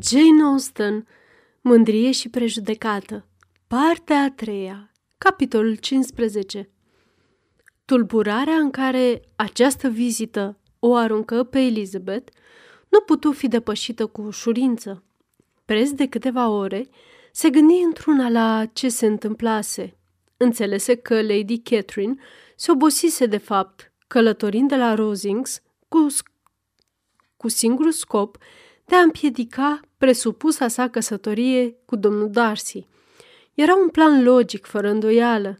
Jane Austen, Mândrie și prejudecată Partea a treia Capitolul 15 Tulburarea în care această vizită o aruncă pe Elizabeth nu putu fi depășită cu ușurință. Preț de câteva ore, se gândi într-una la ce se întâmplase. Înțelese că Lady Catherine se obosise de fapt, călătorind de la Rosings cu, cu singurul scop de a împiedica presupusa sa căsătorie cu domnul Darcy. Era un plan logic, fără îndoială,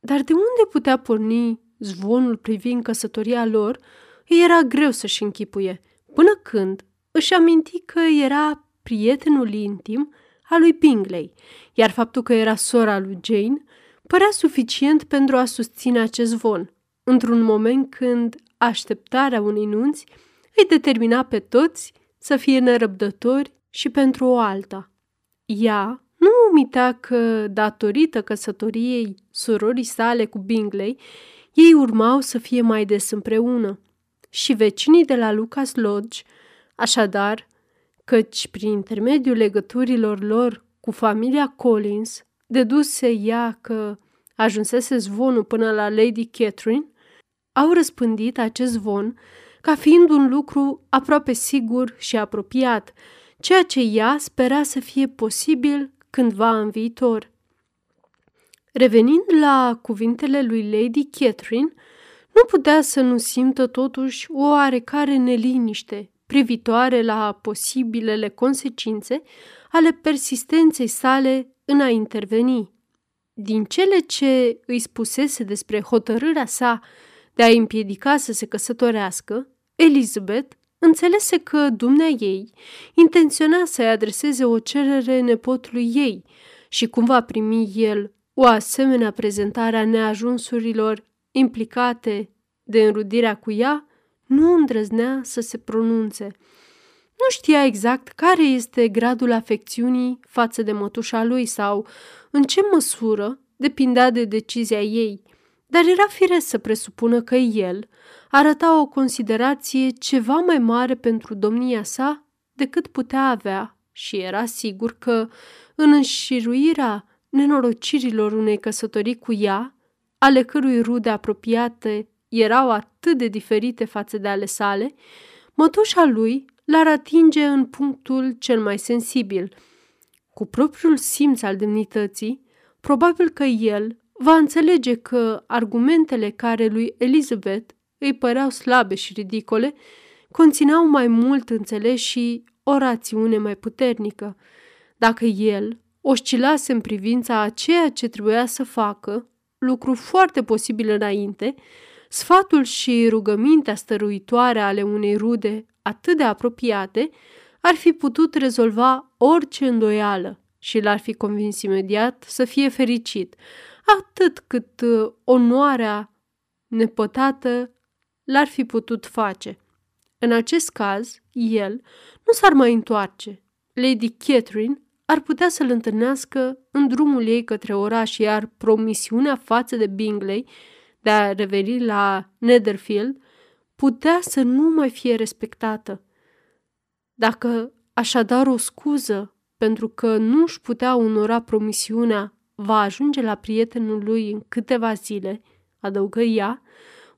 dar de unde putea porni zvonul privind căsătoria lor, îi era greu să-și închipuie, până când își aminti că era prietenul intim al lui Bingley, iar faptul că era sora lui Jane părea suficient pentru a susține acest zvon, într-un moment când așteptarea unei nunți îi determina pe toți să fie nerăbdători și pentru o alta. Ea nu umitea că, datorită căsătoriei surorii sale cu Bingley, ei urmau să fie mai des împreună. Și vecinii de la Lucas Lodge, așadar, căci prin intermediul legăturilor lor cu familia Collins, deduse ea că ajunsese zvonul până la Lady Catherine, au răspândit acest zvon ca fiind un lucru aproape sigur și apropiat, ceea ce ea spera să fie posibil cândva în viitor. Revenind la cuvintele lui Lady Catherine, nu putea să nu simtă totuși o oarecare neliniște privitoare la posibilele consecințe ale persistenței sale în a interveni. Din cele ce îi spusese despre hotărârea sa de a împiedica să se căsătorească, Elizabeth înțelese că dumnea ei intenționa să-i adreseze o cerere nepotului ei și cum va primi el o asemenea prezentare a neajunsurilor implicate de înrudirea cu ea, nu îndrăznea să se pronunțe. Nu știa exact care este gradul afecțiunii față de mătușa lui sau în ce măsură depindea de decizia ei, dar era firesc să presupună că el arăta o considerație ceva mai mare pentru domnia sa decât putea avea și era sigur că, în înșiruirea nenorocirilor unei căsătorii cu ea, ale cărui rude apropiate erau atât de diferite față de ale sale, mătușa lui l-ar atinge în punctul cel mai sensibil. Cu propriul simț al demnității, probabil că el va înțelege că argumentele care lui Elizabeth îi păreau slabe și ridicole, conțineau mai mult înțeles și o rațiune mai puternică. Dacă el oscilase în privința a ceea ce trebuia să facă, lucru foarte posibil înainte, sfatul și rugămintea stăruitoare ale unei rude atât de apropiate ar fi putut rezolva orice îndoială și l-ar fi convins imediat să fie fericit, atât cât uh, onoarea nepătată l-ar fi putut face. În acest caz, el nu s-ar mai întoarce. Lady Catherine ar putea să-l întâlnească în drumul ei către oraș, iar promisiunea față de Bingley de a reveni la Netherfield putea să nu mai fie respectată. Dacă așadar o scuză pentru că nu își putea onora promisiunea va ajunge la prietenul lui în câteva zile, adăugă ea,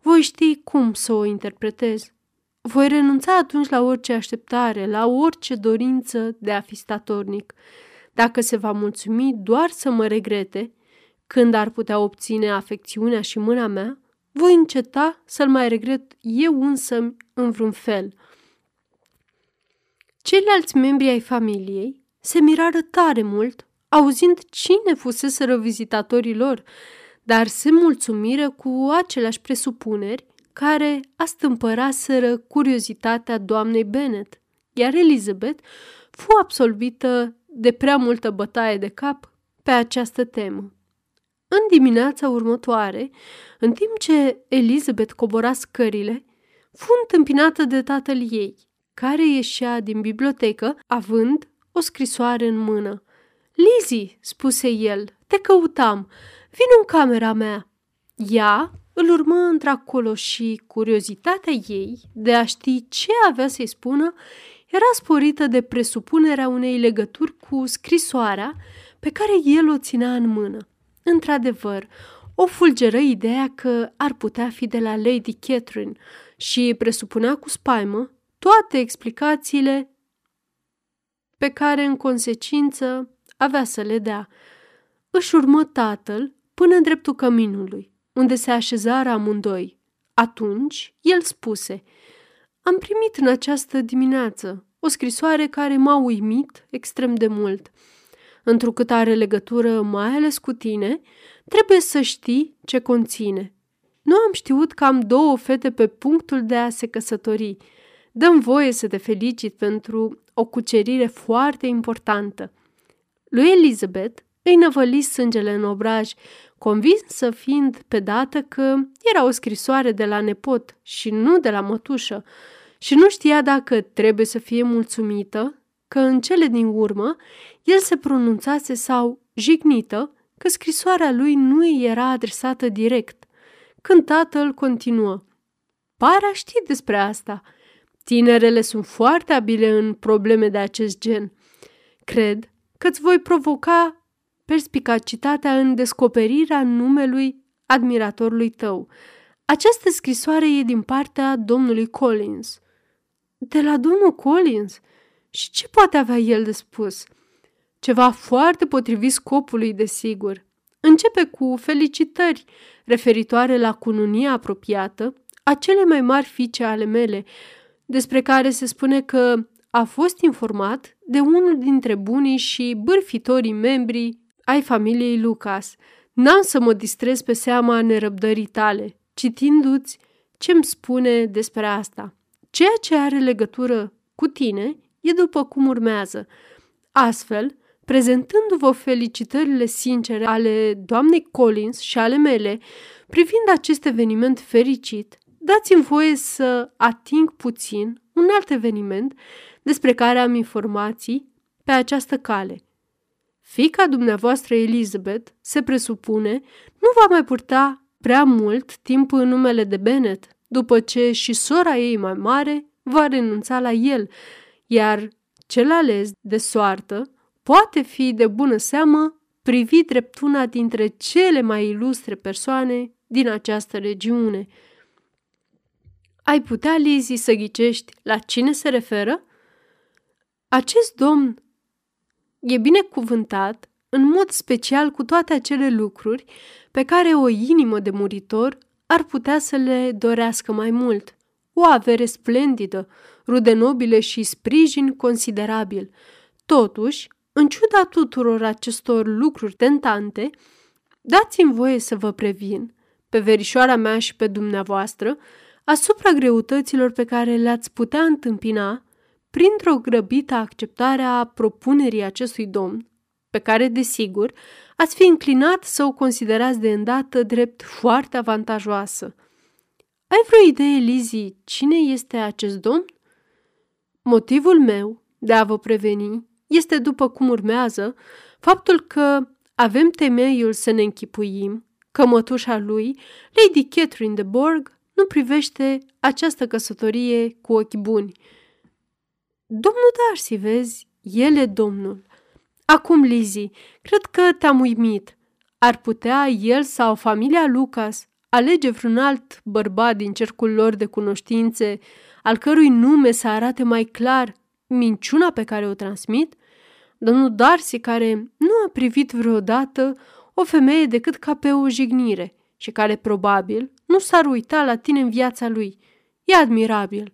voi ști cum să o interpretez. Voi renunța atunci la orice așteptare, la orice dorință de a fi statornic. Dacă se va mulțumi doar să mă regrete, când ar putea obține afecțiunea și mâna mea, voi înceta să-l mai regret eu însă în vreun fel. Ceilalți membri ai familiei se mirară tare mult, auzind cine fusese vizitatorii lor, dar se mulțumiră cu aceleași presupuneri care astâmpăraseră curiozitatea doamnei Bennet, iar Elizabeth fu absolvită de prea multă bătaie de cap pe această temă. În dimineața următoare, în timp ce Elizabeth cobora scările, fu întâmpinată de tatăl ei, care ieșea din bibliotecă având o scrisoare în mână. Lizzie, spuse el, te căutam. Vino în camera mea. Ea îl urmă într-acolo și curiozitatea ei de a ști ce avea să-i spună era sporită de presupunerea unei legături cu scrisoarea pe care el o ținea în mână. Într-adevăr, o fulgeră ideea că ar putea fi de la Lady Catherine și presupunea cu spaimă toate explicațiile pe care, în consecință, avea să le dea. Își urmă tatăl până în dreptul căminului, unde se așezară amândoi. Atunci, el spuse, Am primit în această dimineață o scrisoare care m-a uimit extrem de mult. Întrucât are legătură mai ales cu tine, trebuie să știi ce conține. Nu am știut că am două fete pe punctul de a se căsători. Dăm voie să te felicit pentru o cucerire foarte importantă. Lui Elizabeth îi năvăli sângele în obraj, convinsă fiind pe dată că era o scrisoare de la nepot și nu de la mătușă, și nu știa dacă trebuie să fie mulțumită că în cele din urmă el se pronunțase sau jignită că scrisoarea lui nu îi era adresată direct, când tatăl continuă. Pare a ști despre asta. Tinerele sunt foarte abile în probleme de acest gen. Cred că îți voi provoca perspicacitatea în descoperirea numelui admiratorului tău. Această scrisoare e din partea domnului Collins. De la domnul Collins? Și ce poate avea el de spus? Ceva foarte potrivit scopului, desigur. Începe cu felicitări referitoare la cununia apropiată a cele mai mari fiice ale mele, despre care se spune că a fost informat de unul dintre bunii și bârfitorii membri ai familiei Lucas. N-am să mă distrez pe seama nerăbdării tale, citindu-ți ce-mi spune despre asta. Ceea ce are legătură cu tine e după cum urmează. Astfel, prezentându-vă felicitările sincere ale doamnei Collins și ale mele, privind acest eveniment fericit, dați-mi voie să ating puțin un alt eveniment despre care am informații pe această cale. Fica dumneavoastră Elizabeth, se presupune, nu va mai purta prea mult timp în numele de Bennet, după ce și sora ei mai mare va renunța la el, iar cel ales de soartă poate fi de bună seamă privit drept una dintre cele mai ilustre persoane din această regiune. Ai putea, Lizzie, să ghicești la cine se referă? Acest domn e binecuvântat în mod special cu toate acele lucruri pe care o inimă de muritor ar putea să le dorească mai mult. O avere splendidă, rude nobile și sprijin considerabil. Totuși, în ciuda tuturor acestor lucruri tentante, dați-mi voie să vă previn, pe verișoara mea și pe dumneavoastră, asupra greutăților pe care le-ați putea întâmpina printr-o grăbită acceptare a propunerii acestui domn, pe care, desigur, ați fi înclinat să o considerați de îndată drept foarte avantajoasă. Ai vreo idee, Lizzie, cine este acest domn? Motivul meu de a vă preveni este după cum urmează faptul că avem temeiul să ne închipuim că mătușa lui, Lady Catherine de Borg, nu privește această căsătorie cu ochi buni. Domnul Darcy, vezi, el e domnul. Acum, Lizzie, cred că te-am uimit. Ar putea el sau familia Lucas alege vreun alt bărbat din cercul lor de cunoștințe, al cărui nume să arate mai clar minciuna pe care o transmit? Domnul Darcy, care nu a privit vreodată o femeie decât ca pe o jignire și care probabil nu s-ar uita la tine în viața lui. E admirabil.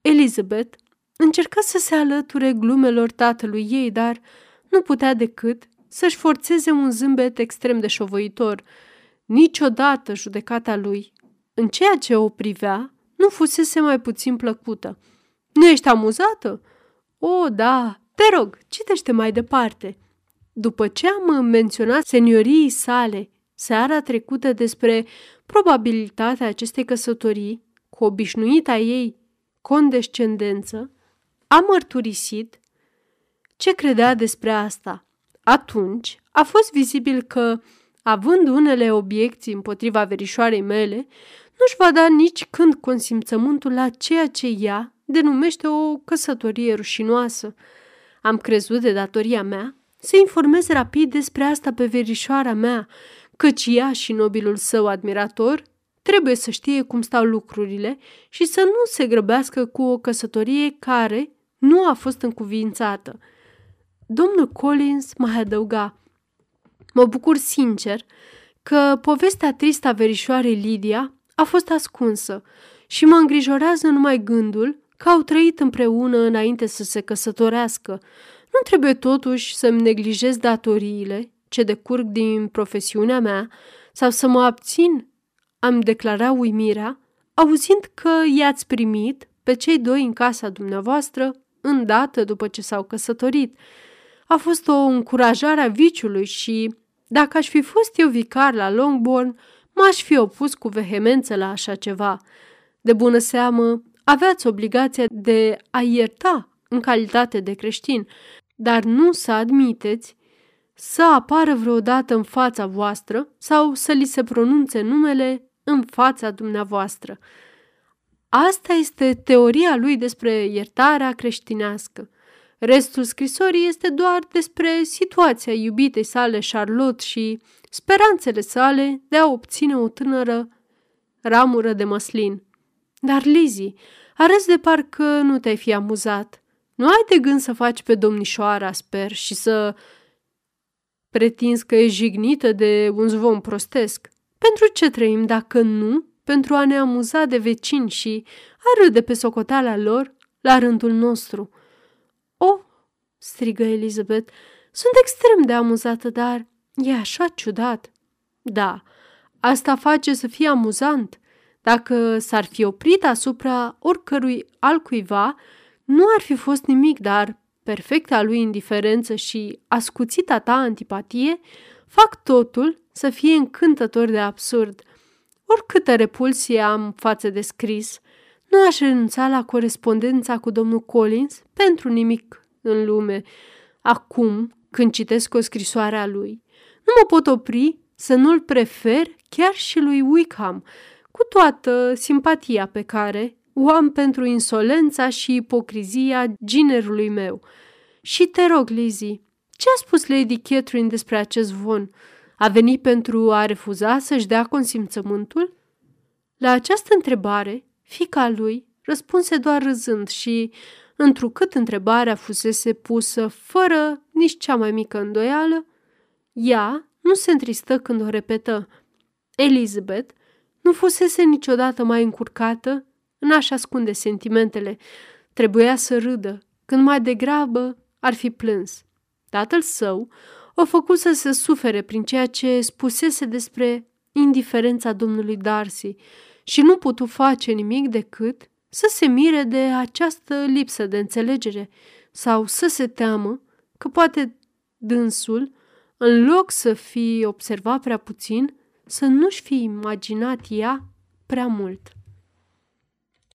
Elizabeth încerca să se alăture glumelor tatălui ei, dar nu putea decât să-și forțeze un zâmbet extrem de șovăitor. Niciodată judecata lui, în ceea ce o privea, nu fusese mai puțin plăcută. Nu ești amuzată? O, da, te rog, citește mai departe. După ce am menționat seniorii sale seara trecută despre probabilitatea acestei căsătorii, cu obișnuita ei condescendență, a mărturisit ce credea despre asta. Atunci a fost vizibil că, având unele obiecții împotriva verișoarei mele, nu-și va da nici când consimțământul la ceea ce ea denumește o căsătorie rușinoasă. Am crezut de datoria mea să informez rapid despre asta pe verișoara mea, căci ea și nobilul său admirator trebuie să știe cum stau lucrurile și să nu se grăbească cu o căsătorie care nu a fost încuvințată. Domnul Collins mai adăuga, mă bucur sincer că povestea tristă a verișoarei Lidia a fost ascunsă și mă îngrijorează numai gândul că au trăit împreună înainte să se căsătorească. Nu trebuie totuși să-mi neglijez datoriile ce decurg din profesiunea mea sau să mă abțin, am declarat uimirea, auzind că i-ați primit pe cei doi în casa dumneavoastră îndată după ce s-au căsătorit. A fost o încurajare a viciului și, dacă aș fi fost eu vicar la Longbourn, m-aș fi opus cu vehemență la așa ceva. De bună seamă, aveați obligația de a ierta în calitate de creștin, dar nu să admiteți să apară vreodată în fața voastră sau să li se pronunțe numele în fața dumneavoastră. Asta este teoria lui despre iertarea creștinească. Restul scrisorii este doar despre situația iubitei sale Charlotte și speranțele sale de a obține o tânără ramură de măslin. Dar, Lizzie, arăți de parcă nu te-ai fi amuzat. Nu ai de gând să faci pe domnișoara, sper, și să pretinzi că e jignită de un zvon prostesc. Pentru ce trăim dacă nu pentru a ne amuza de vecini și a râde pe socoteala lor la rândul nostru? O, oh, strigă Elizabeth, sunt extrem de amuzată, dar e așa ciudat. Da, asta face să fie amuzant. Dacă s-ar fi oprit asupra oricărui altcuiva, nu ar fi fost nimic, dar perfecta lui indiferență și ascuțita ta antipatie fac totul să fie încântător de absurd. Oricâtă repulsie am față de scris, nu aș renunța la corespondența cu domnul Collins pentru nimic în lume. Acum, când citesc o scrisoare a lui, nu mă pot opri să nu-l prefer chiar și lui Wickham, cu toată simpatia pe care o am pentru insolența și ipocrizia ginerului meu. Și te rog, Lizzie, ce a spus Lady Catherine despre acest von? A venit pentru a refuza să-și dea consimțământul? La această întrebare, fica lui răspunse doar râzând și, întrucât întrebarea fusese pusă fără nici cea mai mică îndoială, ea nu se întristă când o repetă. Elizabeth nu fusese niciodată mai încurcată în a-și ascunde sentimentele. Trebuia să râdă, când mai degrabă ar fi plâns. Tatăl său o făcut să se sufere prin ceea ce spusese despre indiferența domnului Darcy și nu putu face nimic decât să se mire de această lipsă de înțelegere sau să se teamă că poate dânsul, în loc să fi observat prea puțin, să nu-și fi imaginat ea prea mult.